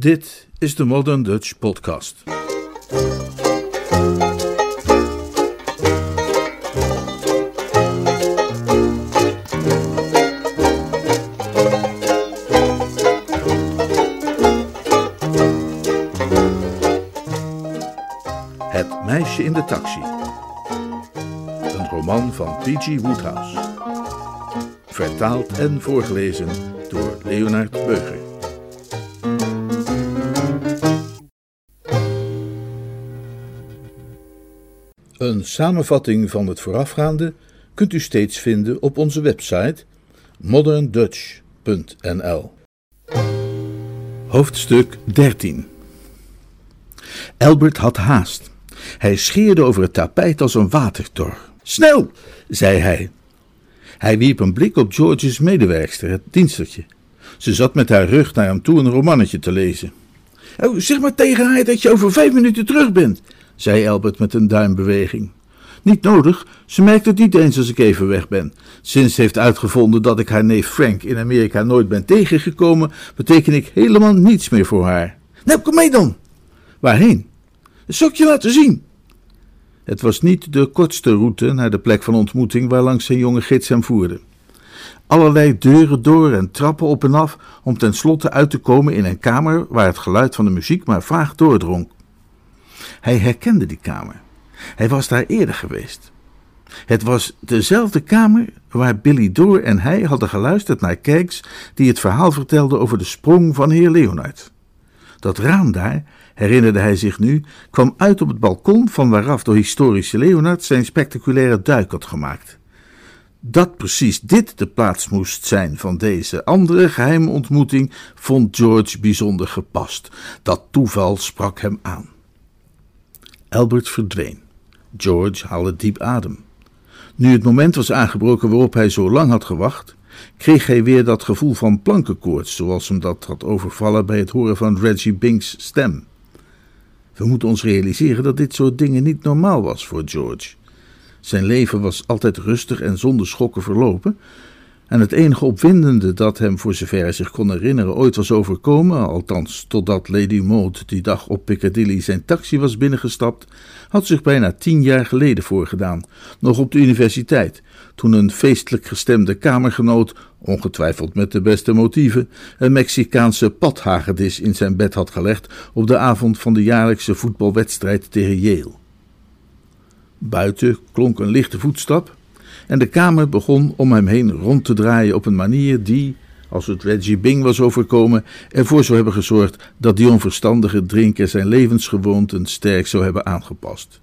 Dit is de Modern Dutch Podcast. Het meisje in de taxi. Een roman van P.G. Woodhouse. Vertaald en voorgelezen door Leonard Beuger. Samenvatting van het voorafgaande kunt u steeds vinden op onze website moderndutch.nl. Hoofdstuk 13 Albert had haast. Hij scheerde over het tapijt als een watertor. Snel, zei hij. Hij wierp een blik op George's medewerkster, het dienstertje. Ze zat met haar rug naar hem toe een romannetje te lezen. Oh, zeg maar tegen haar dat je over vijf minuten terug bent, zei Albert met een duimbeweging. Niet nodig, ze merkt het niet eens als ik even weg ben. Sinds ze heeft uitgevonden dat ik haar neef Frank in Amerika nooit ben tegengekomen, beteken ik helemaal niets meer voor haar. Nou, kom mee dan. Waarheen? Zal ik je laten zien? Het was niet de kortste route naar de plek van ontmoeting waar langs zijn jonge gids hem voerde. Allerlei deuren door en trappen op en af om tenslotte uit te komen in een kamer waar het geluid van de muziek maar vaag doordrong. Hij herkende die kamer. Hij was daar eerder geweest. Het was dezelfde kamer waar Billy Door en hij hadden geluisterd naar Kijks die het verhaal vertelde over de sprong van heer Leonard. Dat raam daar, herinnerde hij zich nu, kwam uit op het balkon van waaraf de historische Leonard zijn spectaculaire duik had gemaakt. Dat precies dit de plaats moest zijn van deze andere geheime ontmoeting, vond George bijzonder gepast. Dat toeval sprak hem aan. Albert verdween. George haalde diep adem. Nu het moment was aangebroken waarop hij zo lang had gewacht, kreeg hij weer dat gevoel van plankenkoorts, zoals hem dat had overvallen bij het horen van Reggie Binks' stem. We moeten ons realiseren dat dit soort dingen niet normaal was voor George. Zijn leven was altijd rustig en zonder schokken verlopen, en het enige opwindende dat hem, voor zover hij zich kon herinneren, ooit was overkomen, althans totdat Lady Maud die dag op Piccadilly zijn taxi was binnengestapt, had zich bijna tien jaar geleden voorgedaan, nog op de universiteit, toen een feestelijk gestemde kamergenoot, ongetwijfeld met de beste motieven, een Mexicaanse padhagedis in zijn bed had gelegd op de avond van de jaarlijkse voetbalwedstrijd tegen Yale. Buiten klonk een lichte voetstap en de kamer begon om hem heen rond te draaien op een manier die, als het Reggie Bing was overkomen, ervoor zou hebben gezorgd dat die onverstandige drinker zijn levensgewoonten sterk zou hebben aangepast.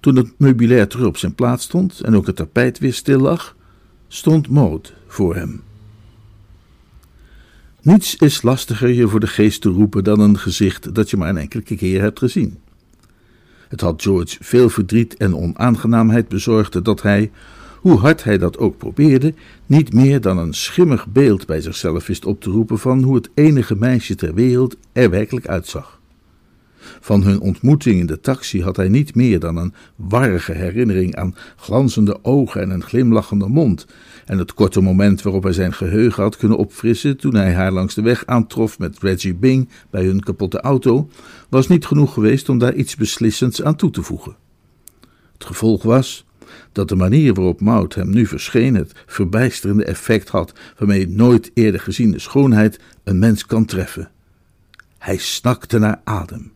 Toen het meubilair terug op zijn plaats stond en ook het tapijt weer stil lag, stond Maud voor hem. Niets is lastiger je voor de geest te roepen dan een gezicht dat je maar een enkele keer hebt gezien. Het had George veel verdriet en onaangenaamheid bezorgd dat hij, hoe hard hij dat ook probeerde, niet meer dan een schimmig beeld bij zichzelf wist op te roepen van hoe het enige meisje ter wereld er werkelijk uitzag. Van hun ontmoeting in de taxi had hij niet meer dan een warrige herinnering aan glanzende ogen en een glimlachende mond, en het korte moment waarop hij zijn geheugen had kunnen opfrissen toen hij haar langs de weg aantrof met Reggie Bing bij hun kapotte auto, was niet genoeg geweest om daar iets beslissends aan toe te voegen. Het gevolg was dat de manier waarop Maud hem nu verscheen het verbijsterende effect had waarmee nooit eerder geziene schoonheid een mens kan treffen. Hij snakte naar adem.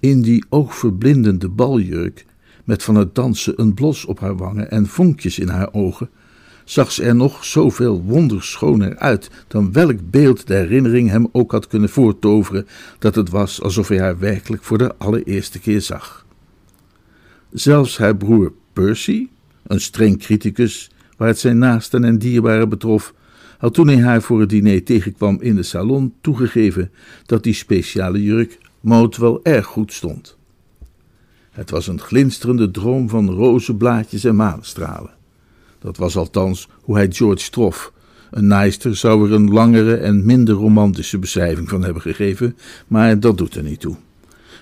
In die oogverblindende baljurk, met van het dansen een blos op haar wangen en vonkjes in haar ogen, zag ze er nog zoveel wonderschoner uit dan welk beeld de herinnering hem ook had kunnen voortoveren, dat het was alsof hij haar werkelijk voor de allereerste keer zag. Zelfs haar broer Percy, een streng criticus, waar het zijn naasten en dierbaren betrof, had toen hij haar voor het diner tegenkwam in de salon toegegeven dat die speciale jurk Maud wel erg goed stond. Het was een glinsterende droom van rozenblaadjes en maanstralen. Dat was althans hoe hij George trof. Een naaister zou er een langere en minder romantische beschrijving van hebben gegeven, maar dat doet er niet toe.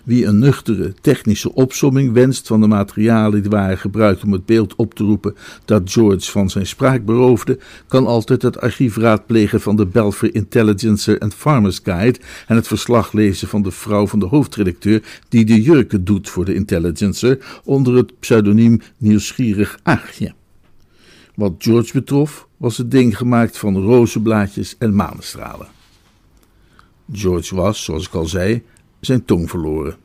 Wie een nuchtere technische opsomming wenst van de materialen die waren gebruikt om het beeld op te roepen dat George van zijn spraak beroofde, kan altijd het archief raadplegen van de Belfer Intelligencer and Farmers Guide en het verslag lezen van de vrouw van de hoofdredacteur die de jurken doet voor de Intelligencer onder het pseudoniem Nieuwsgierig Aagje. Wat George betrof, was het ding gemaakt van rozenblaadjes en manestralen. George was, zoals ik al zei, zijn tong verloren.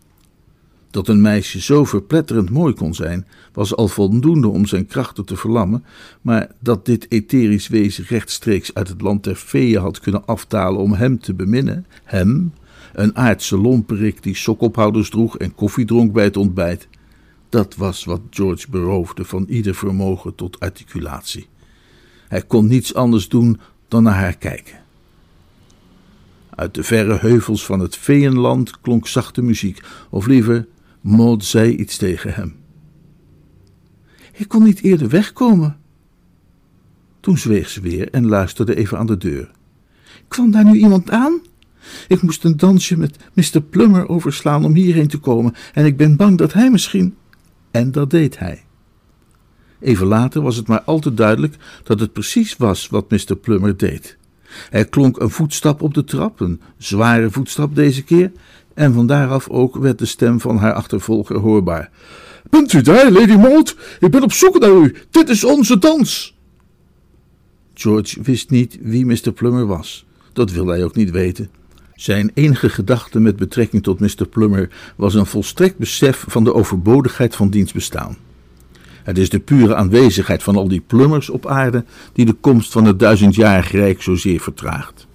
Dat een meisje zo verpletterend mooi kon zijn, was al voldoende om zijn krachten te verlammen, maar dat dit etherisch wezen rechtstreeks uit het land der feeën had kunnen aftalen om hem te beminnen, hem, een aardse lomperik die sokophouders droeg en koffie dronk bij het ontbijt, dat was wat George beroofde van ieder vermogen tot articulatie. Hij kon niets anders doen dan naar haar kijken. Uit de verre heuvels van het Veenland klonk zachte muziek, of liever, Maud zei iets tegen hem. Ik kon niet eerder wegkomen. Toen zweeg ze weer en luisterde even aan de deur. Kwam daar nu iemand aan? Ik moest een dansje met Mr. Plummer overslaan om hierheen te komen, en ik ben bang dat hij misschien. En dat deed hij. Even later was het maar al te duidelijk dat het precies was wat Mr. Plummer deed. Er klonk een voetstap op de trap, een zware voetstap deze keer, en van daaraf ook werd de stem van haar achtervolger hoorbaar. Bent u daar, Lady Maud? Ik ben op zoek naar u. Dit is onze dans. George wist niet wie Mr. Plummer was. Dat wilde hij ook niet weten. Zijn enige gedachte met betrekking tot Mr. Plummer was een volstrekt besef van de overbodigheid van diens bestaan. Het is de pure aanwezigheid van al die plummers op aarde die de komst van het duizendjarig rijk zozeer vertraagt.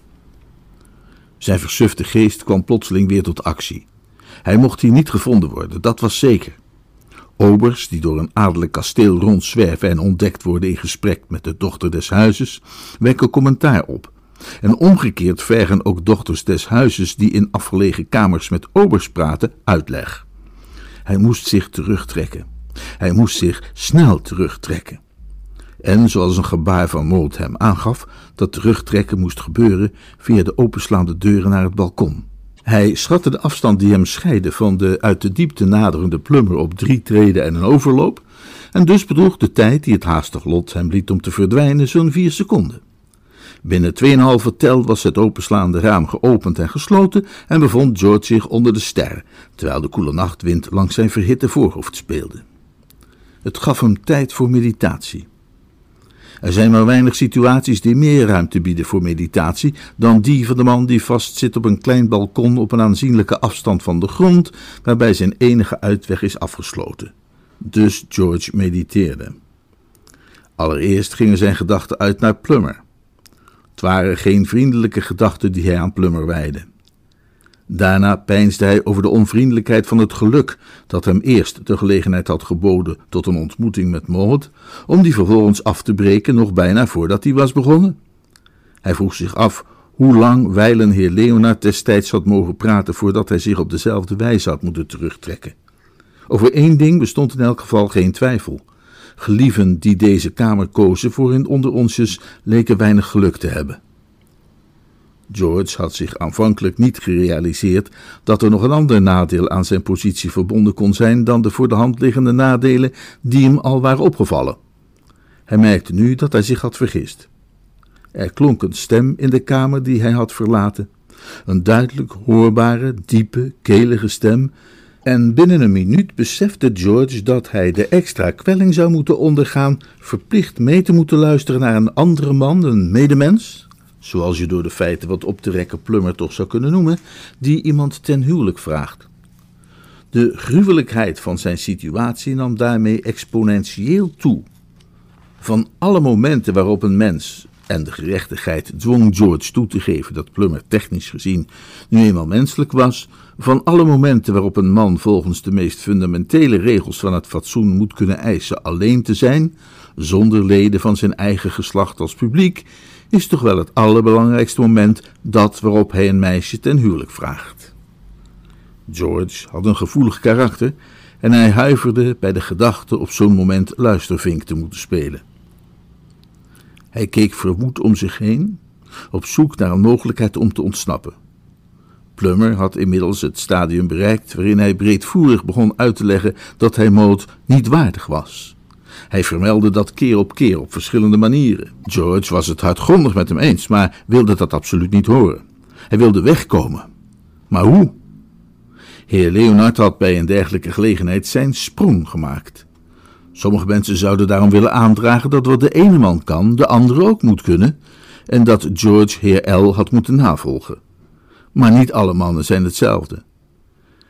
Zijn versufte geest kwam plotseling weer tot actie. Hij mocht hier niet gevonden worden, dat was zeker. Obers, die door een adellijk kasteel rondzwerven en ontdekt worden in gesprek met de dochter des huizes, wekken commentaar op. En omgekeerd vergen ook dochters des huizes die in afgelegen kamers met obers praten uitleg. Hij moest zich terugtrekken. Hij moest zich snel terugtrekken. En zoals een gebaar van Mold hem aangaf, dat terugtrekken moest gebeuren via de openslaande deuren naar het balkon. Hij schatte de afstand die hem scheidde van de uit de diepte naderende plummer op drie treden en een overloop, en dus bedroeg de tijd die het haastig lot hem liet om te verdwijnen zo'n vier seconden. Binnen 2,5 tel was het openslaande raam geopend en gesloten en bevond George zich onder de ster, terwijl de koele nachtwind langs zijn verhitte voorhoofd speelde. Het gaf hem tijd voor meditatie. Er zijn maar weinig situaties die meer ruimte bieden voor meditatie dan die van de man die vastzit op een klein balkon op een aanzienlijke afstand van de grond, waarbij zijn enige uitweg is afgesloten. Dus George mediteerde. Allereerst gingen zijn gedachten uit naar Plummer. Het waren geen vriendelijke gedachten die hij aan Plummer wijde. Daarna peinsde hij over de onvriendelijkheid van het geluk dat hem eerst de gelegenheid had geboden tot een ontmoeting met Maud, om die vervolgens af te breken nog bijna voordat hij was begonnen. Hij vroeg zich af hoe lang wijlen heer Leonard destijds had mogen praten voordat hij zich op dezelfde wijze had moeten terugtrekken. Over één ding bestond in elk geval geen twijfel. Gelieven die deze kamer kozen voor hun onderonsjes leken weinig geluk te hebben. George had zich aanvankelijk niet gerealiseerd dat er nog een ander nadeel aan zijn positie verbonden kon zijn dan de voor de hand liggende nadelen die hem al waren opgevallen. Hij merkte nu dat hij zich had vergist. Er klonk een stem in de kamer die hij had verlaten, een duidelijk hoorbare, diepe, kelige stem, en binnen een minuut besefte George dat hij de extra kwelling zou moeten ondergaan, verplicht mee te moeten luisteren naar een andere man, een medemens, zoals je door de feiten wat op te rekken plummer toch zou kunnen noemen, die iemand ten huwelijk vraagt. De gruwelijkheid van zijn situatie nam daarmee exponentieel toe. Van alle momenten waarop een mens, en de gerechtigheid dwong George toe te geven dat Plummer technisch gezien nu eenmaal menselijk was, van alle momenten waarop een man volgens de meest fundamentele regels van het fatsoen moet kunnen eisen alleen te zijn, zonder leden van zijn eigen geslacht als publiek, is toch wel het allerbelangrijkste moment dat waarop hij een meisje ten huwelijk vraagt. George had een gevoelig karakter en hij huiverde bij de gedachte op zo'n moment luistervink te moeten spelen. Hij keek verwoed om zich heen, op zoek naar een mogelijkheid om te ontsnappen. Plummer had inmiddels het stadium bereikt waarin hij breedvoerig begon uit te leggen dat hij Maud niet waardig was. Hij vermeldde dat keer op keer op verschillende manieren. George was het hardgrondig met hem eens, maar wilde dat absoluut niet horen. Hij wilde wegkomen. Maar hoe? Heer Leonard had bij een dergelijke gelegenheid zijn sprong gemaakt. Sommige mensen zouden daarom willen aandragen dat wat de ene man kan, de andere ook moet kunnen, en dat George heer L had moeten navolgen. Maar niet alle mannen zijn hetzelfde.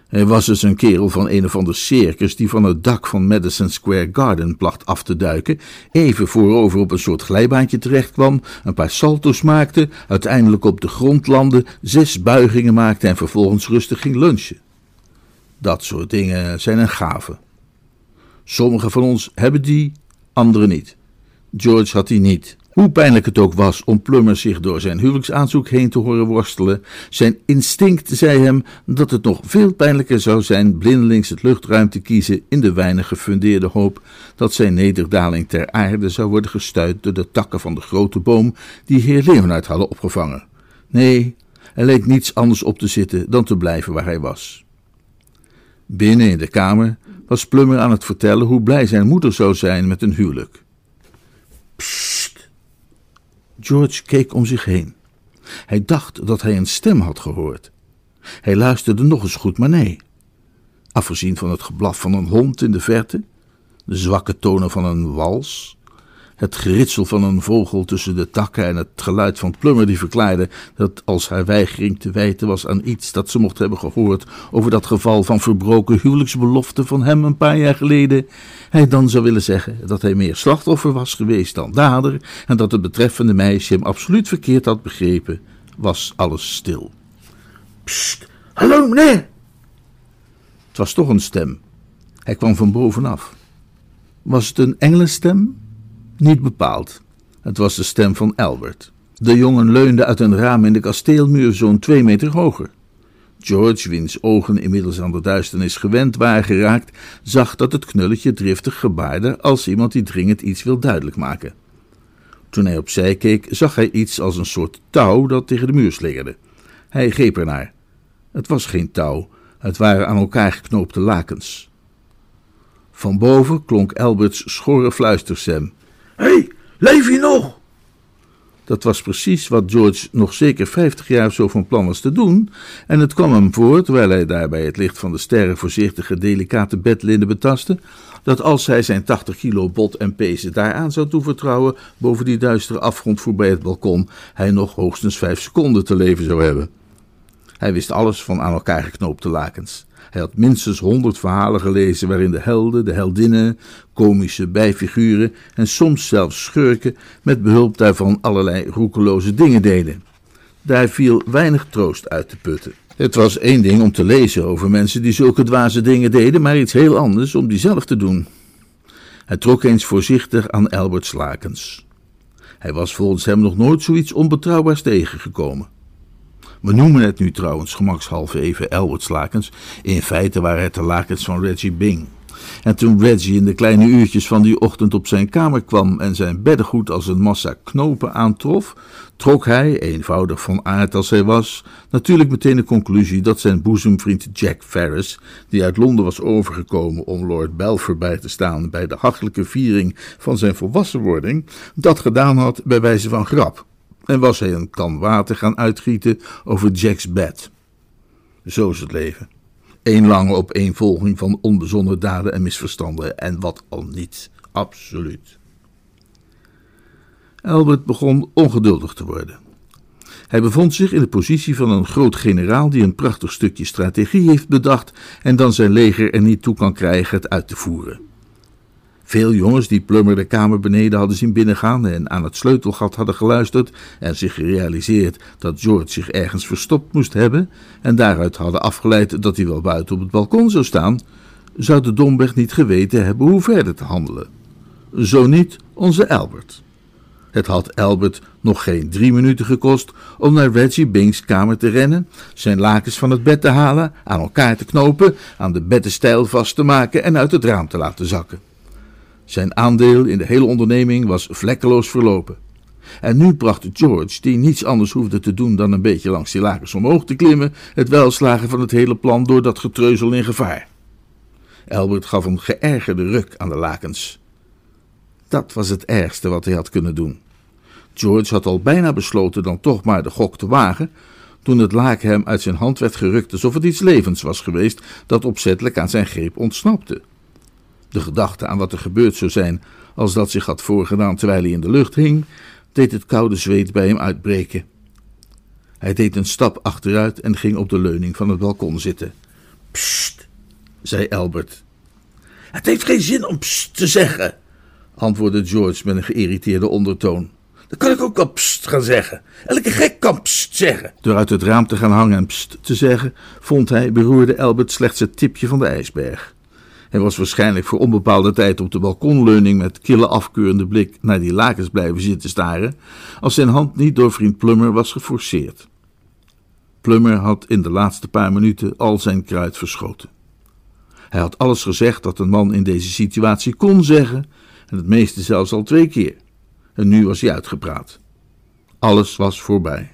Hij was dus een kerel van een of ander circus die van het dak van Madison Square Garden placht af te duiken, even voorover op een soort glijbaantje terechtkwam, een paar salto's maakte, uiteindelijk op de grond landde, zes buigingen maakte en vervolgens rustig ging lunchen. Dat soort dingen zijn een gave. Sommigen van ons hebben die, anderen niet. George had die niet. Hoe pijnlijk het ook was om Plummer zich door zijn huwelijksaanzoek heen te horen worstelen, zijn instinct zei hem dat het nog veel pijnlijker zou zijn blindelings het luchtruim te kiezen in de weinig gefundeerde hoop dat zijn nederdaling ter aarde zou worden gestuit door de takken van de grote boom die heer Leonard hadden opgevangen. Nee, er leek niets anders op te zitten dan te blijven waar hij was. Binnen in de kamer was Plummer aan het vertellen hoe blij zijn moeder zou zijn met een huwelijk. George keek om zich heen. Hij dacht dat hij een stem had gehoord. Hij luisterde nog eens goed, maar nee. Afgezien van het geblaf van een hond in de verte, de zwakke tonen van een wals, het geritsel van een vogel tussen de takken en het geluid van Plummer die verklaarde dat als haar weigering te wijten was aan iets dat ze mocht hebben gehoord over dat geval van verbroken huwelijksbelofte van hem een paar jaar geleden, hij dan zou willen zeggen dat hij meer slachtoffer was geweest dan dader en dat het betreffende meisje hem absoluut verkeerd had begrepen, was alles stil. Psst, hallo meneer! Het was toch een stem. Hij kwam van bovenaf. Was het een engelenstem? Niet bepaald. Het was de stem van Albert. De jongen leunde uit een raam in de kasteelmuur zo'n twee meter hoger. George, wiens ogen inmiddels aan de duisternis gewend waren geraakt, zag dat het knulletje driftig gebaarde als iemand die dringend iets wil duidelijk maken. Toen hij opzij keek, zag hij iets als een soort touw dat tegen de muur slingerde. Hij greep ernaar. Het was geen touw, het waren aan elkaar geknoopte lakens. Van boven klonk Alberts schorre fluisterstem. Hey, leef je nog? Dat was precies wat George nog zeker vijftig jaar zo van plan was te doen, en het kwam hem voor, terwijl hij daarbij het licht van de sterren voorzichtige, delicate bedlinnen betastte, dat als hij zijn 80 kilo bot en pezen daaraan zou toevertrouwen, boven die duistere afgrond voorbij het balkon, hij nog hoogstens vijf seconden te leven zou hebben. Hij wist alles van aan elkaar geknoopte lakens. Hij had minstens honderd verhalen gelezen waarin de helden, de heldinnen, komische bijfiguren en soms zelfs schurken met behulp daarvan allerlei roekeloze dingen deden. Daar viel weinig troost uit te putten. Het was één ding om te lezen over mensen die zulke dwaze dingen deden, maar iets heel anders om die zelf te doen. Hij trok eens voorzichtig aan Albert's lakens. Hij was volgens hem nog nooit zoiets onbetrouwbaars tegengekomen. We noemen het nu trouwens gemakshalve even Elwood's lakens. In feite waren het de lakens van Reggie Bing. En toen Reggie in de kleine uurtjes van die ochtend op zijn kamer kwam en zijn beddengoed als een massa knopen aantrof, trok hij, eenvoudig van aard als hij was, natuurlijk meteen de conclusie dat zijn boezemvriend Jack Ferris, die uit Londen was overgekomen om Lord Belfer bij te staan bij de hachelijke viering van zijn volwassenwording, dat gedaan had bij wijze van grap en was hij een kan water gaan uitgieten over Jack's bed. Zo is het leven. Eén lange opeenvolging van onbezonnen daden en misverstanden en wat al niet. Absoluut. Albert begon ongeduldig te worden. Hij bevond zich in de positie van een groot generaal die een prachtig stukje strategie heeft bedacht en dan zijn leger er niet toe kan krijgen het uit te voeren. Veel jongens die Plummer de kamer beneden hadden zien binnengaan en aan het sleutelgat hadden geluisterd en zich gerealiseerd dat George zich ergens verstopt moest hebben en daaruit hadden afgeleid dat hij wel buiten op het balkon zou staan, zouden domweg niet geweten hebben hoe verder te handelen. Zo niet onze Albert. Het had Albert nog geen drie minuten gekost om naar Reggie Bing's kamer te rennen, zijn lakens van het bed te halen, aan elkaar te knopen, aan de beddenstijl vast te maken en uit het raam te laten zakken. Zijn aandeel in de hele onderneming was vlekkeloos verlopen. En nu bracht George, die niets anders hoefde te doen dan een beetje langs lakens omhoog te klimmen, het welslagen van het hele plan door dat getreuzel in gevaar. Albert gaf een geërgerde ruk aan de lakens. Dat was het ergste wat hij had kunnen doen. George had al bijna besloten dan toch maar de gok te wagen, toen het laken hem uit zijn hand werd gerukt alsof het iets levens was geweest dat opzettelijk aan zijn greep ontsnapte. De gedachte aan wat er gebeurd zou zijn als dat zich had voorgedaan terwijl hij in de lucht hing, deed het koude zweet bij hem uitbreken. Hij deed een stap achteruit en ging op de leuning van het balkon zitten. Psst, zei Albert. Het heeft geen zin om psst te zeggen, antwoordde George met een geïrriteerde ondertoon. Dan kan ik ook wel pst gaan zeggen. Elke gek kan pst zeggen. Door uit het raam te gaan hangen en pst te zeggen, vond hij, beroerde Albert slechts het tipje van de ijsberg. Hij was waarschijnlijk voor onbepaalde tijd op de balkonleuning met kille afkeurende blik naar die lakens blijven zitten staren, als zijn hand niet door vriend Plummer was geforceerd. Plummer had in de laatste paar minuten al zijn kruid verschoten. Hij had alles gezegd dat een man in deze situatie kon zeggen, en het meeste zelfs al twee keer. En nu was hij uitgepraat. Alles was voorbij.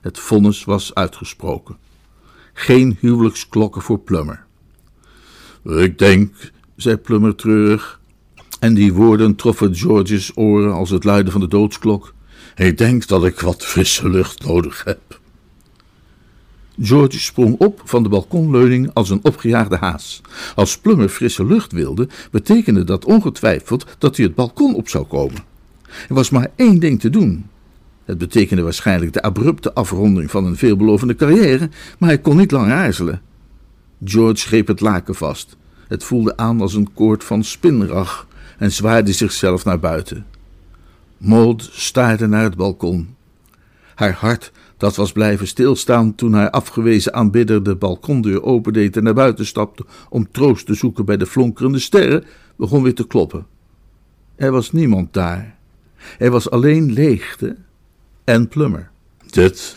Het vonnis was uitgesproken. Geen huwelijksklokken voor Plummer. Ik denk, zei Plummer treurig, en die woorden troffen George's oren als het luiden van de doodsklok. Ik denk dat ik wat frisse lucht nodig heb. George sprong op van de balkonleuning als een opgejaagde haas. Als Plummer frisse lucht wilde, betekende dat ongetwijfeld dat hij het balkon op zou komen. Er was maar één ding te doen. Het betekende waarschijnlijk de abrupte afronding van een veelbelovende carrière, maar hij kon niet lang aarzelen. George greep het laken vast. Het voelde aan als een koord van spinrag en zwaarde zichzelf naar buiten. Maud staarde naar het balkon. Haar hart, dat was blijven stilstaan toen haar afgewezen aanbidder de balkondeur opendeed en naar buiten stapte om troost te zoeken bij de flonkerende sterren, begon weer te kloppen. Er was niemand daar. Er was alleen leegte en Plummer. Dit,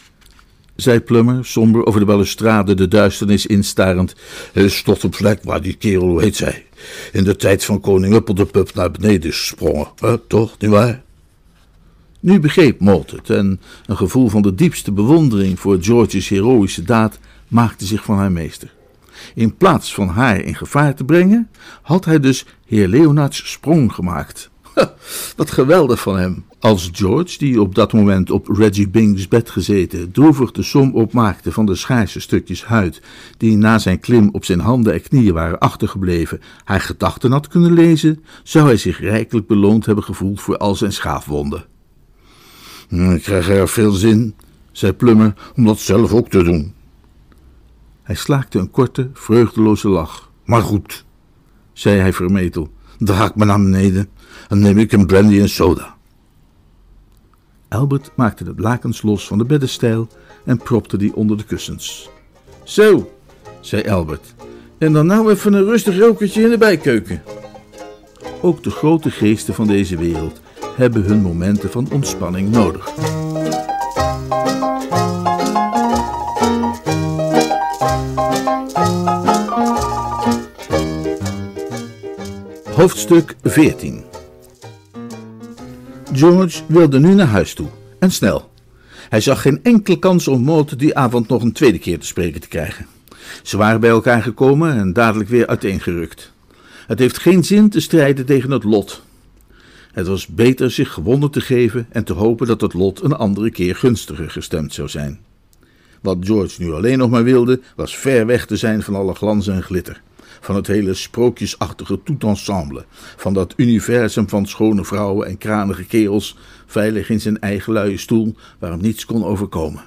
zei Plummer, somber over de balustrade de duisternis instarend, is tot een plek waar die kerel, hoe heet zij, in de tijd van koning Uppel de Pup naar beneden is gesprongen. toch, nietwaar? Nu begreep Molt het en een gevoel van de diepste bewondering voor George's heroïsche daad maakte zich van haar meester. In plaats van haar in gevaar te brengen, had hij dus heer Leonards sprong gemaakt. Wat geweldig van hem. Als George, die op dat moment op Reggie Bing's bed gezeten, droevig de som opmaakte van de schaarse stukjes huid die na zijn klim op zijn handen en knieën waren achtergebleven, haar gedachten had kunnen lezen, zou hij zich rijkelijk beloond hebben gevoeld voor al zijn schaafwonden. Hm, ik krijg er veel zin, zei Plummer, om dat zelf ook te doen. Hij slaakte een korte, vreugdeloze lach. Maar goed, zei hij vermetel, draag ik me naar beneden en neem ik een brandy en soda. Albert maakte de lakens los van de beddenstijl en propte die onder de kussens. Zo, zei Albert, en dan nou even een rustig rokertje in de bijkeuken. Ook de grote geesten van deze wereld hebben hun momenten van ontspanning nodig. Hoofdstuk 14 George wilde nu naar huis toe, en snel. Hij zag geen enkele kans om Maud die avond nog een tweede keer te spreken te krijgen. Ze waren bij elkaar gekomen en dadelijk weer uiteengerukt. Het heeft geen zin te strijden tegen het lot. Het was beter zich gewonnen te geven en te hopen dat het lot een andere keer gunstiger gestemd zou zijn. Wat George nu alleen nog maar wilde, was ver weg te zijn van alle glans en glitter van het hele sprookjesachtige toetensemble, van dat universum van schone vrouwen en kranige kerels, veilig in zijn eigen luie stoel, waar hem niets kon overkomen.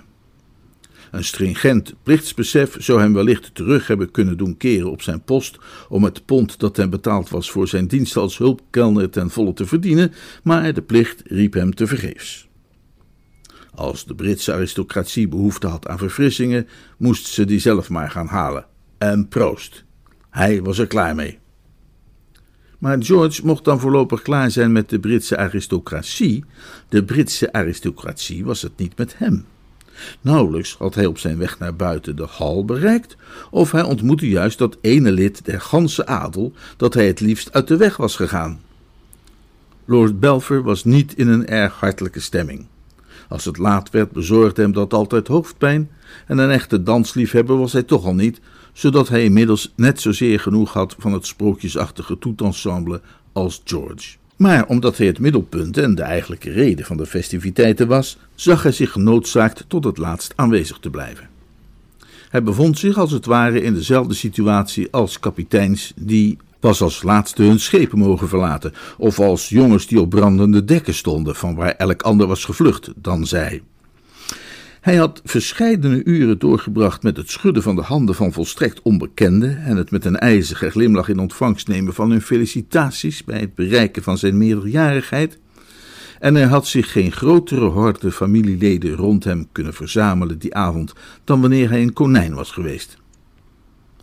Een stringent plichtsbesef zou hem wellicht terug hebben kunnen doen keren op zijn post om het pond dat hem betaald was voor zijn dienst als hulpkelner ten volle te verdienen, maar de plicht riep hem tevergeefs. Als de Britse aristocratie behoefte had aan verfrissingen, moest ze die zelf maar gaan halen. En proost. Hij was er klaar mee. Maar George mocht dan voorlopig klaar zijn met de Britse aristocratie. De Britse aristocratie was het niet met hem. Nauwelijks had hij op zijn weg naar buiten de hal bereikt, of hij ontmoette juist dat ene lid der ganse adel dat hij het liefst uit de weg was gegaan. Lord Belfer was niet in een erg hartelijke stemming. Als het laat werd, bezorgde hem dat altijd hoofdpijn, en een echte dansliefhebber was hij toch al niet, zodat hij inmiddels net zozeer genoeg had van het sprookjesachtige toetensemble als George. Maar omdat hij het middelpunt en de eigenlijke reden van de festiviteiten was, zag hij zich genoodzaakt tot het laatst aanwezig te blijven. Hij bevond zich als het ware in dezelfde situatie als kapiteins die pas als laatste hun schepen mogen verlaten, of als jongens die op brandende dekken stonden, van waar elk ander was gevlucht dan zij. Hij had verscheidene uren doorgebracht met het schudden van de handen van volstrekt onbekenden en het met een ijzige glimlach in ontvangst nemen van hun felicitaties bij het bereiken van zijn meerderjarigheid. En er had zich geen grotere horde familieleden rond hem kunnen verzamelen die avond dan wanneer hij een konijn was geweest.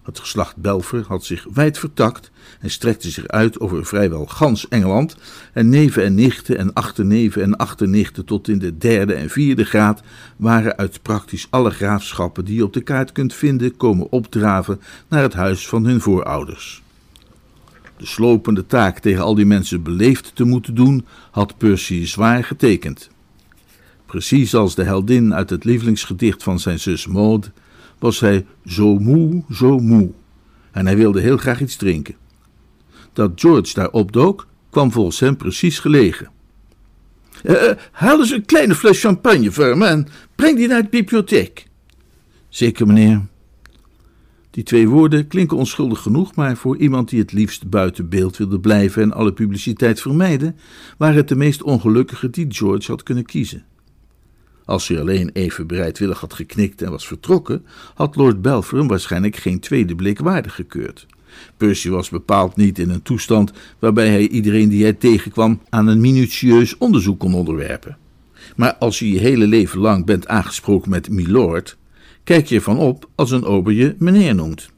Het geslacht Belfer had zich wijd vertakt en strekte zich uit over vrijwel gans Engeland, en neven en nichten en achterneven en achternichten tot in de derde en vierde graad waren uit praktisch alle graafschappen die je op de kaart kunt vinden komen opdraven naar het huis van hun voorouders. De slopende taak tegen al die mensen beleefd te moeten doen, had Percy zwaar getekend. Precies als de heldin uit het lievelingsgedicht van zijn zus Maud was hij zo moe, zo moe. En hij wilde heel graag iets drinken. Dat George daar opdook, kwam volgens hem precies gelegen. Uh, haal eens een kleine fles champagne voor me en breng die naar de bibliotheek. Zeker, meneer. Die twee woorden klinken onschuldig genoeg, maar voor iemand die het liefst buiten beeld wilde blijven en alle publiciteit vermijden, waren het de meest ongelukkige die George had kunnen kiezen. Als hij alleen even bereidwillig had geknikt en was vertrokken, had Lord Belfer hem waarschijnlijk geen tweede blik waardig gekeurd. Percy was bepaald niet in een toestand waarbij hij iedereen die hij tegenkwam aan een minutieus onderzoek kon onderwerpen. Maar als je je hele leven lang bent aangesproken met milord, kijk je ervan op als een ober je meneer noemt.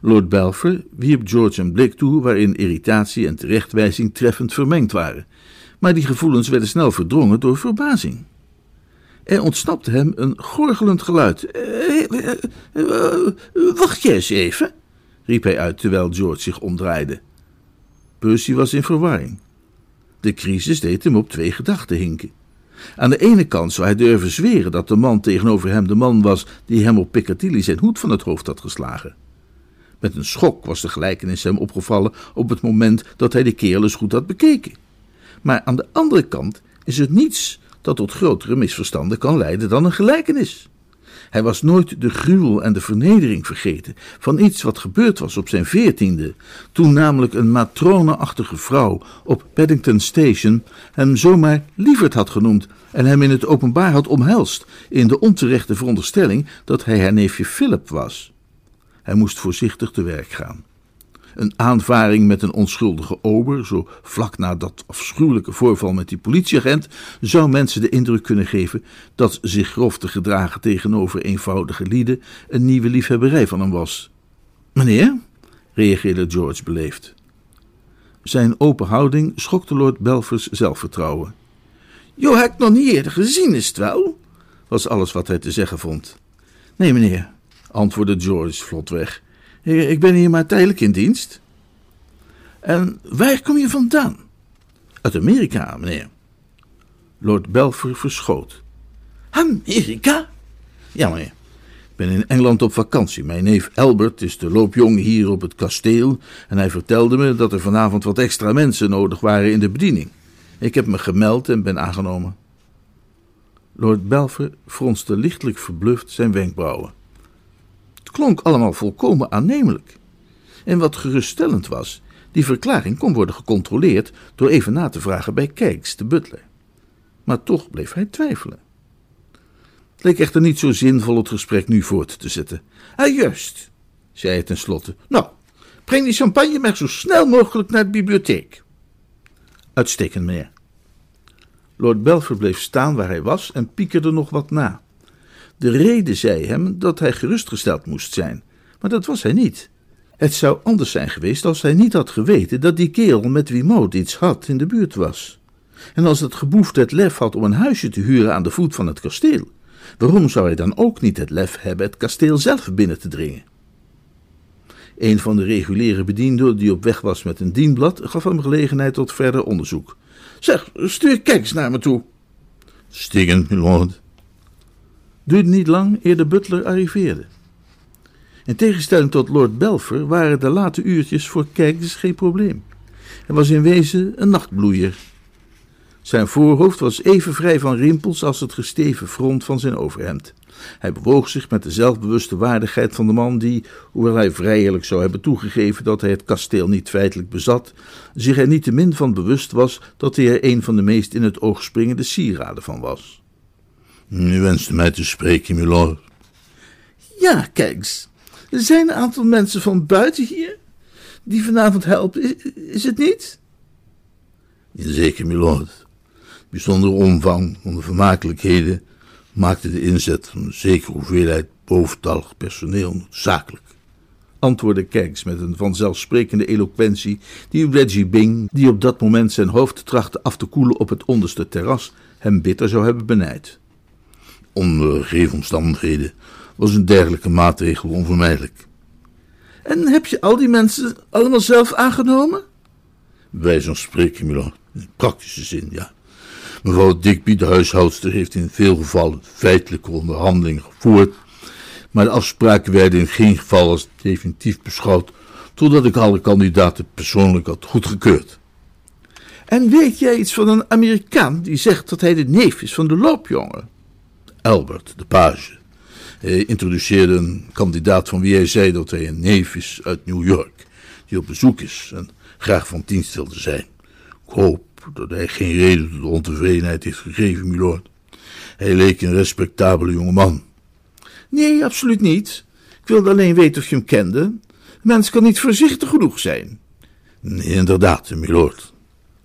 Lord Belfer wierp George een blik toe waarin irritatie en terechtwijzing treffend vermengd waren, maar die gevoelens werden snel verdrongen door verbazing. Er ontsnapte hem een gorgelend geluid. Eh, eh, eh, wacht jij eens even, riep hij uit terwijl George zich omdraaide. Percy was in verwarring. De crisis deed hem op twee gedachten hinken. Aan de ene kant zou hij durven zweren dat de man tegenover hem de man was die hem op Piccadilly zijn hoed van het hoofd had geslagen. Met een schok was de gelijkenis hem opgevallen op het moment dat hij de kerel eens goed had bekeken. Maar aan de andere kant is het niets dat tot grotere misverstanden kan leiden dan een gelijkenis. Hij was nooit de gruwel en de vernedering vergeten van iets wat gebeurd was op zijn veertiende, toen namelijk een matroneachtige vrouw op Paddington Station hem zomaar lieverd had genoemd en hem in het openbaar had omhelst, in de onterechte veronderstelling dat hij haar neefje Philip was. Hij moest voorzichtig te werk gaan. Een aanvaring met een onschuldige ober, zo vlak na dat afschuwelijke voorval met die politieagent, zou mensen de indruk kunnen geven dat zich grof te gedragen tegenover eenvoudige lieden een nieuwe liefhebberij van hem was. Meneer, reageerde George beleefd. Zijn open houding schokte Lord Belfers zelfvertrouwen. Jo, heb ik nog niet eerder gezien, is het wel? was alles wat hij te zeggen vond. Nee, meneer, antwoordde George vlotweg. Ik ben hier maar tijdelijk in dienst. En waar kom je vandaan? Uit Amerika, meneer. Lord Belfer verschoot. Amerika? Ja, meneer. Ik ben in Engeland op vakantie. Mijn neef Albert is de loopjongen hier op het kasteel en hij vertelde me dat er vanavond wat extra mensen nodig waren in de bediening. Ik heb me gemeld en ben aangenomen. Lord Belfer fronste lichtelijk verbluft zijn wenkbrauwen. Het klonk allemaal volkomen aannemelijk. En wat geruststellend was, die verklaring kon worden gecontroleerd door even na te vragen bij Kijks, de butler. Maar toch bleef hij twijfelen. Het leek echter niet zo zinvol het gesprek nu voort te zetten. Ah, juist, zei hij tenslotte. Nou, breng die champagne maar zo snel mogelijk naar de bibliotheek. Uitstekend, meneer. Lord Belfer bleef staan waar hij was en piekerde nog wat na. De reden zei hem dat hij gerustgesteld moest zijn, maar dat was hij niet. Het zou anders zijn geweest als hij niet had geweten dat die kerel met wie Maud iets had in de buurt was. En als het geboefte het lef had om een huisje te huren aan de voet van het kasteel, waarom zou hij dan ook niet het lef hebben het kasteel zelf binnen te dringen? Een van de reguliere bedienden, die op weg was met een dienblad, gaf hem gelegenheid tot verder onderzoek. Zeg, stuur Keks naar me toe. Stigend, milord. Duurde niet lang eer de butler arriveerde. In tegenstelling tot Lord Belfer waren de late uurtjes voor Keks geen probleem. Hij was in wezen een nachtbloeier. Zijn voorhoofd was even vrij van rimpels als het gesteven front van zijn overhemd. Hij bewoog zich met de zelfbewuste waardigheid van de man die, hoewel hij vrijelijk zou hebben toegegeven dat hij het kasteel niet feitelijk bezat, zich er niet te min van bewust was dat hij er een van de meest in het oog springende sieraden van was. U wenste mij te spreken, milord. Ja, kijk Er zijn een aantal mensen van buiten hier die vanavond helpen, is, is het niet? Jazeker, milord. Bijzondere omvang van de vermakelijkheden maakte de inzet van een zekere hoeveelheid boventallig personeel noodzakelijk. Antwoordde Keggs met een vanzelfsprekende eloquentie die Reggie Bing, die op dat moment zijn hoofd trachtte af te koelen op het onderste terras, hem bitter zou hebben benijd. Onder gegeven omstandigheden was een dergelijke maatregel onvermijdelijk. En heb je al die mensen allemaal zelf aangenomen? Wij zo'n spreken, milord. In praktische zin, ja. Mevrouw Digby, de huishoudster, heeft in veel gevallen feitelijke onderhandelingen gevoerd, maar de afspraken werden in geen geval als definitief beschouwd, totdat ik alle kandidaten persoonlijk had goedgekeurd. En weet jij iets van een Amerikaan die zegt dat hij de neef is van de loopjongen? Albert, de page. Hij introduceerde een kandidaat van wie hij zei dat hij een neef is uit New York, die op bezoek is en graag van dienst wilde zijn. Ik hoop dat hij geen reden tot ontevredenheid heeft gegeven, milord. Hij leek een respectabele jongeman. Nee, absoluut niet. Ik wilde alleen weten of je hem kende. Een mens kan niet voorzichtig genoeg zijn. Nee, inderdaad, milord.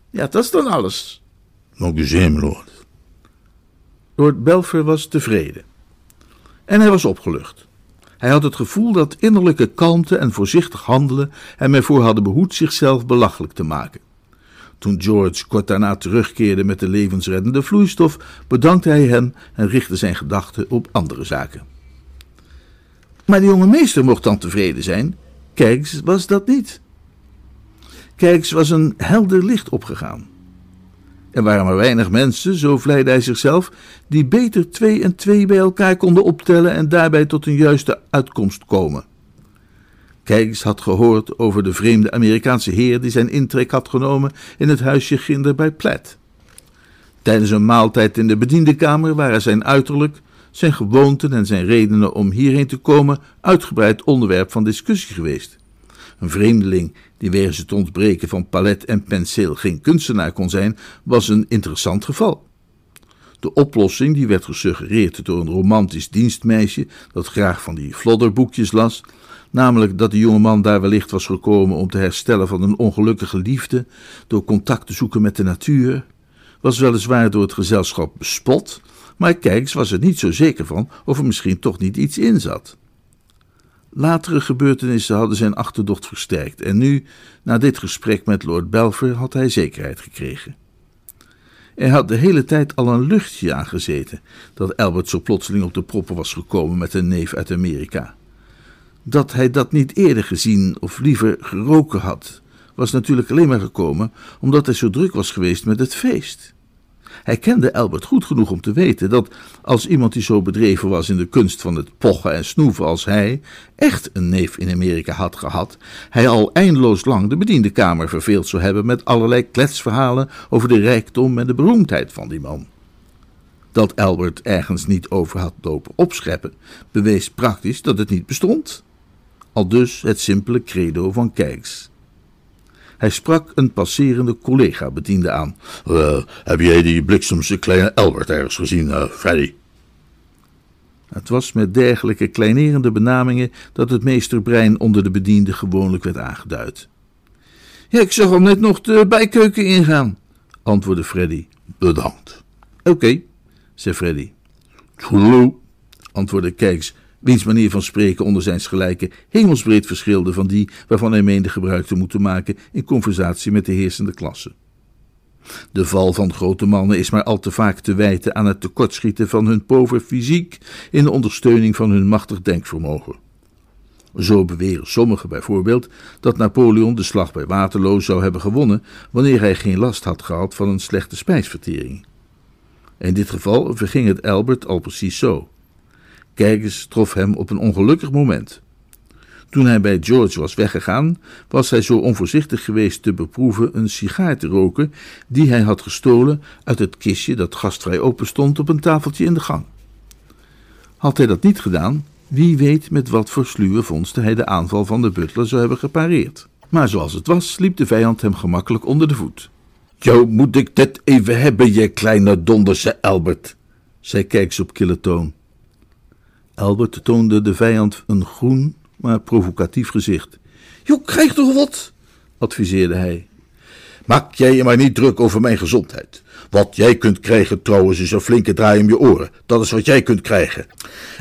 Ja, dat is dan alles. Nog eens, milord. Lord Belfer was tevreden. En hij was opgelucht. Hij had het gevoel dat innerlijke kalmte en voorzichtig handelen hem ervoor hadden behoed zichzelf belachelijk te maken. Toen George kort daarna terugkeerde met de levensreddende vloeistof, bedankte hij hem en richtte zijn gedachten op andere zaken. Maar de jonge meester mocht dan tevreden zijn. Kijks was dat niet. Kijks was een helder licht opgegaan. Er waren maar weinig mensen, zo vleide hij zichzelf, die beter twee en twee bij elkaar konden optellen en daarbij tot een juiste uitkomst komen. Kijks had gehoord over de vreemde Amerikaanse heer die zijn intrek had genomen in het huisje Ginder bij Platt. Tijdens een maaltijd in de bediendenkamer waren zijn uiterlijk, zijn gewoonten en zijn redenen om hierheen te komen uitgebreid onderwerp van discussie geweest. Een vreemdeling die wegens het ontbreken van palet en penseel geen kunstenaar kon zijn, was een interessant geval. De oplossing, die werd gesuggereerd door een romantisch dienstmeisje dat graag van die flodderboekjes las, namelijk dat de jongeman daar wellicht was gekomen om te herstellen van een ongelukkige liefde door contact te zoeken met de natuur, was weliswaar door het gezelschap bespot, maar Kijks was er niet zo zeker van of er misschien toch niet iets in zat. Latere gebeurtenissen hadden zijn achterdocht versterkt en nu, na dit gesprek met Lord Belfer, had hij zekerheid gekregen. Er had de hele tijd al een luchtje aangezeten dat Albert zo plotseling op de proppen was gekomen met een neef uit Amerika. Dat hij dat niet eerder gezien of liever geroken had, was natuurlijk alleen maar gekomen omdat hij zo druk was geweest met het feest. Hij kende Albert goed genoeg om te weten dat als iemand die zo bedreven was in de kunst van het pochen en snoeven als hij echt een neef in Amerika had gehad, hij al eindeloos lang de bediendenkamer verveeld zou hebben met allerlei kletsverhalen over de rijkdom en de beroemdheid van die man. Dat Albert ergens niet over had lopen opscheppen, bewees praktisch dat het niet bestond. Al dus het simpele credo van Kijks. Hij sprak een passerende collega-bediende aan. Uh, heb jij die bliksemse kleine Albert ergens gezien, uh, Freddy? Het was met dergelijke kleinerende benamingen dat het meesterbrein onder de bediende gewoonlijk werd aangeduid. Ja, ik zag al net nog de bijkeuken ingaan, antwoordde Freddy. Bedankt. Oké, okay, zei Freddy. Hallo, antwoordde Kijks wiens manier van spreken onder zijn gelijke hemelsbreed verschilde van die waarvan hij meende gebruik te moeten maken in conversatie met de heersende klasse. De val van grote mannen is maar al te vaak te wijten aan het tekortschieten van hun pover fysiek in de ondersteuning van hun machtig denkvermogen. Zo beweren sommigen bijvoorbeeld dat Napoleon de slag bij Waterloo zou hebben gewonnen wanneer hij geen last had gehad van een slechte spijsvertering. In dit geval verging het Albert al precies zo. Kijkers trof hem op een ongelukkig moment. Toen hij bij George was weggegaan, was hij zo onvoorzichtig geweest te beproeven een sigaar te roken die hij had gestolen uit het kistje dat gastvrij open stond op een tafeltje in de gang. Had hij dat niet gedaan, wie weet met wat voor sluwe vondsten hij de aanval van de butler zou hebben gepareerd. Maar zoals het was, liep de vijand hem gemakkelijk onder de voet. Jou moet ik dit even hebben, je kleine donderse Albert, zei Kijks op kille toon. Albert toonde de vijand een groen, maar provocatief gezicht. Je krijgt toch wat? adviseerde hij. Maak jij je maar niet druk over mijn gezondheid. Wat jij kunt krijgen trouwens is een flinke draai om je oren. Dat is wat jij kunt krijgen.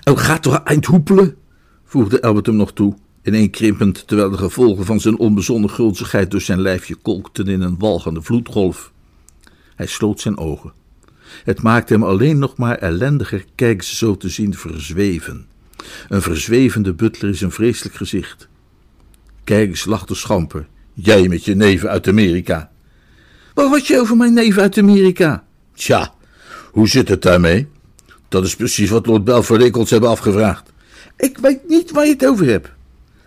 En gaat toch eind hoepelen? voegde Albert hem nog toe, ineenkrimpend terwijl de gevolgen van zijn onbezonnen gulzigheid door zijn lijfje kolkten in een walgende vloedgolf. Hij sloot zijn ogen. Het maakte hem alleen nog maar ellendiger kijk zo te zien verzweven. Een verzwevende butler is een vreselijk gezicht. Kijks lachte schamper. Jij met je neven uit Amerika. Wat had je over mijn neven uit Amerika? Tja, hoe zit het daarmee? Dat is precies wat Lord Belford hebben afgevraagd. Ik weet niet waar je het over hebt.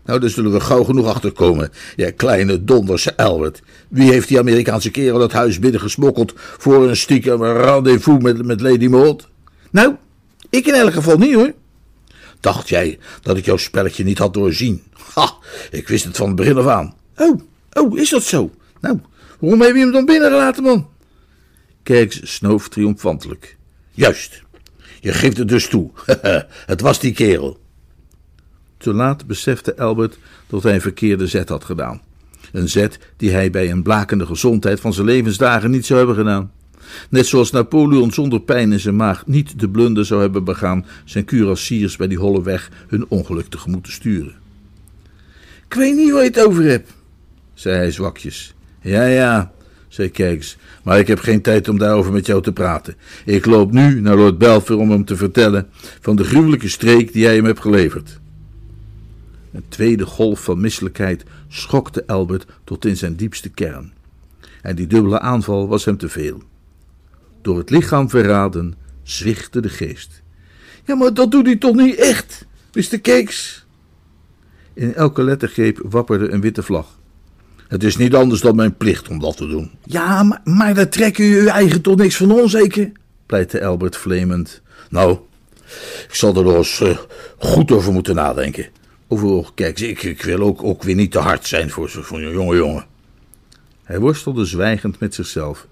Nou, daar zullen we gauw genoeg achterkomen. Ja, kleine donderse Albert. Wie heeft die Amerikaanse kerel dat huis binnengesmokkeld voor een stiekem rendezvous met, met Lady Maud? Nou, ik in elk geval niet hoor. Dacht jij dat ik jouw spelletje niet had doorzien? Ha, ik wist het van het begin af aan. Oh, oh, is dat zo? Nou, waarom heb je hem dan binnengelaten, man? Kerks snoof triomfantelijk. Juist, je geeft het dus toe. het was die kerel. Te laat besefte Albert dat hij een verkeerde zet had gedaan. Een zet die hij bij een blakende gezondheid van zijn levensdagen niet zou hebben gedaan. Net zoals Napoleon zonder pijn in zijn maag niet de blunder zou hebben begaan zijn kurassiers bij die holle weg hun ongeluk tegemoet te sturen. Ik weet niet waar je het over hebt, zei hij zwakjes. Ja, ja, zei Kijks, maar ik heb geen tijd om daarover met jou te praten. Ik loop nu naar Lord Belfer om hem te vertellen van de gruwelijke streek die jij hem hebt geleverd. Een tweede golf van misselijkheid schokte Albert tot in zijn diepste kern. En die dubbele aanval was hem te veel. Door het lichaam verraden, zwichtte de geest. Ja, maar dat doet hij toch niet echt, Mr. Cakes? In elke lettergreep wapperde een witte vlag. Het is niet anders dan mijn plicht om dat te doen. Ja, maar, maar daar trekken u uw eigen toch niks van onzeker? pleitte Albert vlemend. Nou, ik zal er nog eens uh, goed over moeten nadenken. Overal, kijk, ik, ik wil ook, ook weer niet te hard zijn voor, een jonge jongen. Hij worstelde zwijgend met zichzelf.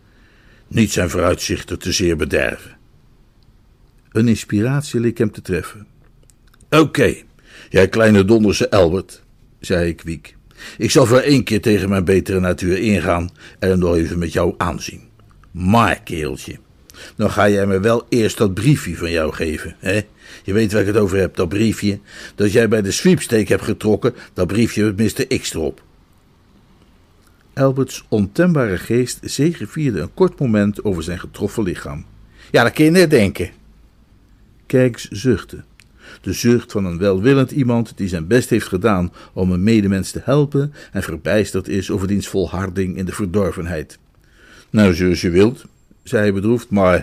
Niet zijn vooruitzichten te zeer bederven. Een inspiratie leek hem te treffen. Oké, jij kleine donderse Albert, zei ik wiek. Ik zal voor één keer tegen mijn betere natuur ingaan en hem nog even met jou aanzien. Maar, kereltje, dan ga jij me wel eerst dat briefje van jou geven, hè? Je weet waar ik het over heb, dat briefje. Dat jij bij de sweepstake hebt getrokken, dat briefje met Mr. X erop. Alberts ontembare geest zegevierde een kort moment over zijn getroffen lichaam. Ja, dat kun je net denken. Kijks zuchtte. De zucht van een welwillend iemand die zijn best heeft gedaan om een medemens te helpen en verbijsterd is over diens volharding in de verdorvenheid. Nou, zoals je wilt, zei hij bedroefd, maar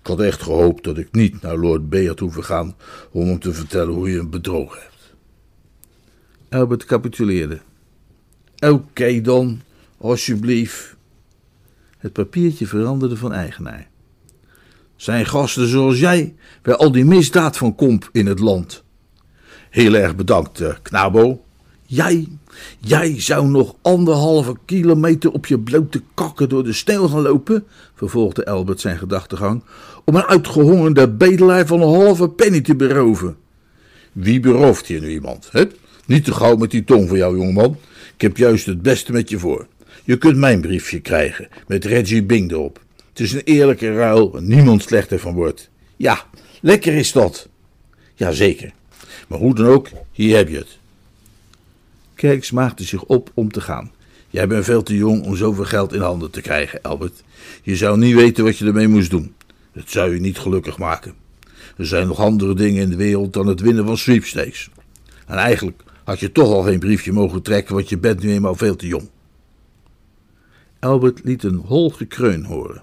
ik had echt gehoopt dat ik niet naar Lord B had hoeven gaan om hem te vertellen hoe je hem bedrogen hebt. Albert capituleerde. Oké dan, alsjeblieft. Het papiertje veranderde van eigenaar. Zijn gasten zoals jij, waar al die misdaad van komt in het land. Heel erg bedankt, uh, Knabo. Jij, jij zou nog anderhalve kilometer op je blote kakken door de sneeuw gaan lopen, vervolgde Albert zijn gedachtegang, om een uitgehongerde bedelaar van een halve penny te beroven. Wie berooft hier nu iemand? Hè? Niet te gauw met die tong van jou, jongeman. Ik heb juist het beste met je voor. Je kunt mijn briefje krijgen, met Reggie Bing erop. Het is een eerlijke ruil waar niemand slechter van wordt. Ja, lekker is dat. Jazeker. Maar hoe dan ook, hier heb je het. Kerks maakte zich op om te gaan. Jij bent veel te jong om zoveel geld in handen te krijgen, Albert. Je zou niet weten wat je ermee moest doen. Het zou je niet gelukkig maken. Er zijn nog andere dingen in de wereld dan het winnen van sweepstakes. En eigenlijk Had je toch al geen briefje mogen trekken, want je bent nu eenmaal veel te jong. Albert liet een hol gekreun horen.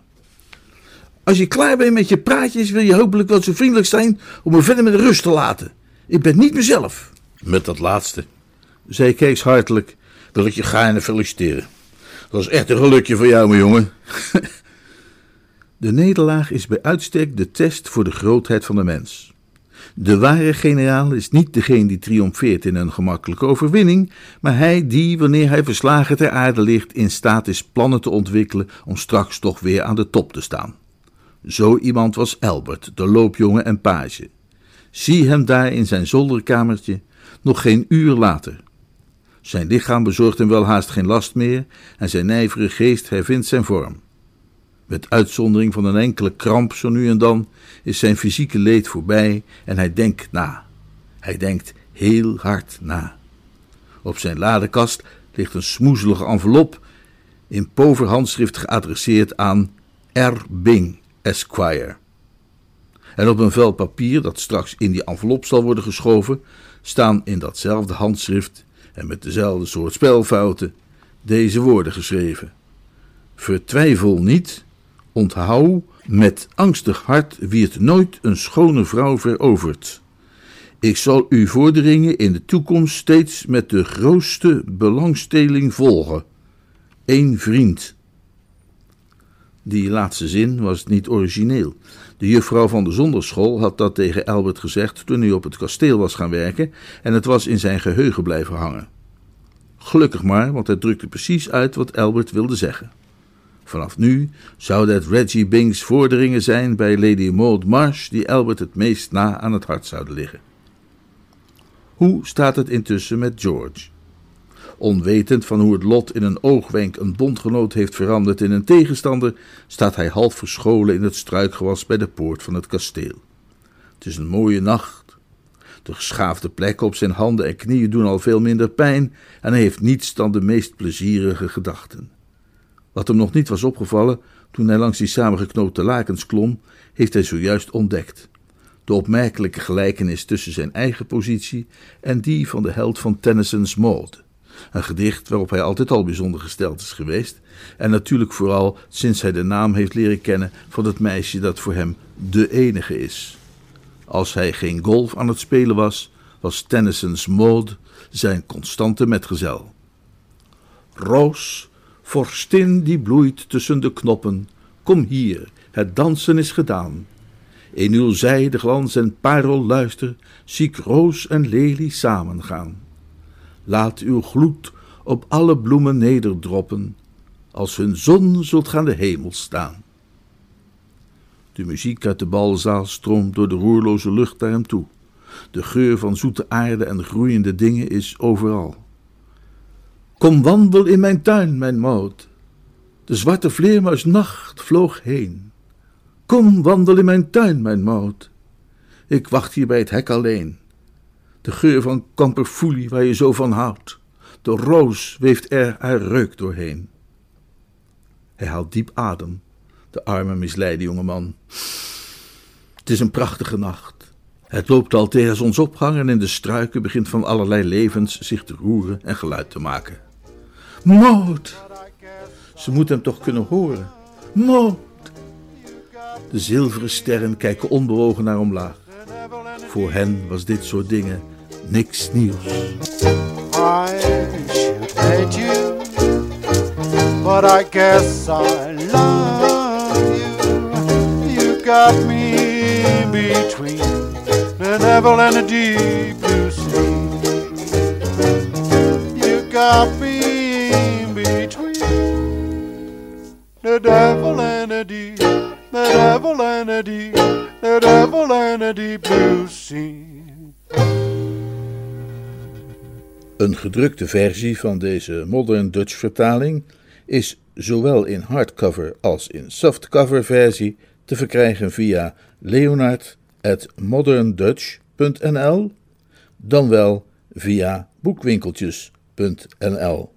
Als je klaar bent met je praatjes, wil je hopelijk wel zo vriendelijk zijn om me verder met rust te laten. Ik ben niet mezelf. Met dat laatste, zei Kees hartelijk, wil ik je gaarne feliciteren. Dat is echt een gelukje voor jou, mijn jongen. De nederlaag is bij uitstek de test voor de grootheid van de mens. De ware generaal is niet degene die triomfeert in een gemakkelijke overwinning, maar hij die, wanneer hij verslagen ter aarde ligt, in staat is plannen te ontwikkelen om straks toch weer aan de top te staan. Zo iemand was Albert, de loopjongen en page. Zie hem daar in zijn zolderkamertje, nog geen uur later. Zijn lichaam bezorgt hem wel haast geen last meer en zijn nijvere geest hervindt zijn vorm. Met uitzondering van een enkele kramp zo nu en dan is zijn fysieke leed voorbij en hij denkt na. Hij denkt heel hard na. Op zijn ladekast ligt een smoezelige envelop in poverhandschrift geadresseerd aan R. Bing, Esquire. En op een vel papier dat straks in die envelop zal worden geschoven, staan in datzelfde handschrift en met dezelfde soort spelfouten deze woorden geschreven: Vertwijfel niet, onthoud, met angstig hart wierd nooit een schone vrouw veroverd. Ik zal uw vorderingen in de toekomst steeds met de grootste belangstelling volgen. Eén vriend. Die laatste zin was niet origineel. De juffrouw van de zonderschool had dat tegen Albert gezegd toen hij op het kasteel was gaan werken en het was in zijn geheugen blijven hangen. Gelukkig maar, want hij drukte precies uit wat Albert wilde zeggen. Vanaf nu zouden het Reggie Bing's vorderingen zijn bij Lady Maud Marsh die Albert het meest na aan het hart zouden liggen. Hoe staat het intussen met George? Onwetend van hoe het lot in een oogwenk een bondgenoot heeft veranderd in een tegenstander, staat hij half verscholen in het struikgewas bij de poort van het kasteel. Het is een mooie nacht. De geschaafde plekken op zijn handen en knieën doen al veel minder pijn en hij heeft niets dan de meest plezierige gedachten. Wat hem nog niet was opgevallen toen hij langs die samengeknoopte lakens klom, heeft hij zojuist ontdekt. De opmerkelijke gelijkenis tussen zijn eigen positie en die van de held van Tennyson's Maud. Een gedicht waarop hij altijd al bijzonder gesteld is geweest. En natuurlijk vooral sinds hij de naam heeft leren kennen van het meisje dat voor hem de enige is. Als hij geen golf aan het spelen was, was Tennyson's Maud zijn constante metgezel. Roos, vorstin die bloeit tussen de knoppen, kom hier, het dansen is gedaan. In uw zijde glans en parel luister, zie ik roos en lelie samengaan. Laat uw gloed op alle bloemen nederdroppen, als hun zon zult gaan de hemel staan. De muziek uit de balzaal stroomt door de roerloze lucht naar hem toe. De geur van zoete aarde en groeiende dingen is overal. Kom wandel in mijn tuin, mijn mout. De zwarte vleermuis nacht vloog heen. Kom wandel in mijn tuin, mijn mout. Ik wacht hier bij het hek alleen. De geur van kamperfoelie waar je zo van houdt. De roos weeft er haar reuk doorheen. Hij haalt diep adem, de arme misleide jongeman. Het is een prachtige nacht. Het loopt al tegen zonsopgang en in de struiken begint van allerlei levens zich te roeren en geluid te maken. Moot! Ze moet hem toch kunnen horen. Moot! De zilveren sterren kijken onbewogen naar omlaag. Voor hen was dit soort dingen niks nieuws. I should hate you, but I guess I love you. You got me between the devil and the deep blue sea. You got me between the devil and deep, the devil and deep, the devil and deep blue sea. Een gedrukte versie van deze Modern Dutch vertaling is zowel in hardcover als in softcover versie te verkrijgen via leonard.moderndutch.nl dan wel via boekwinkeltjes.nl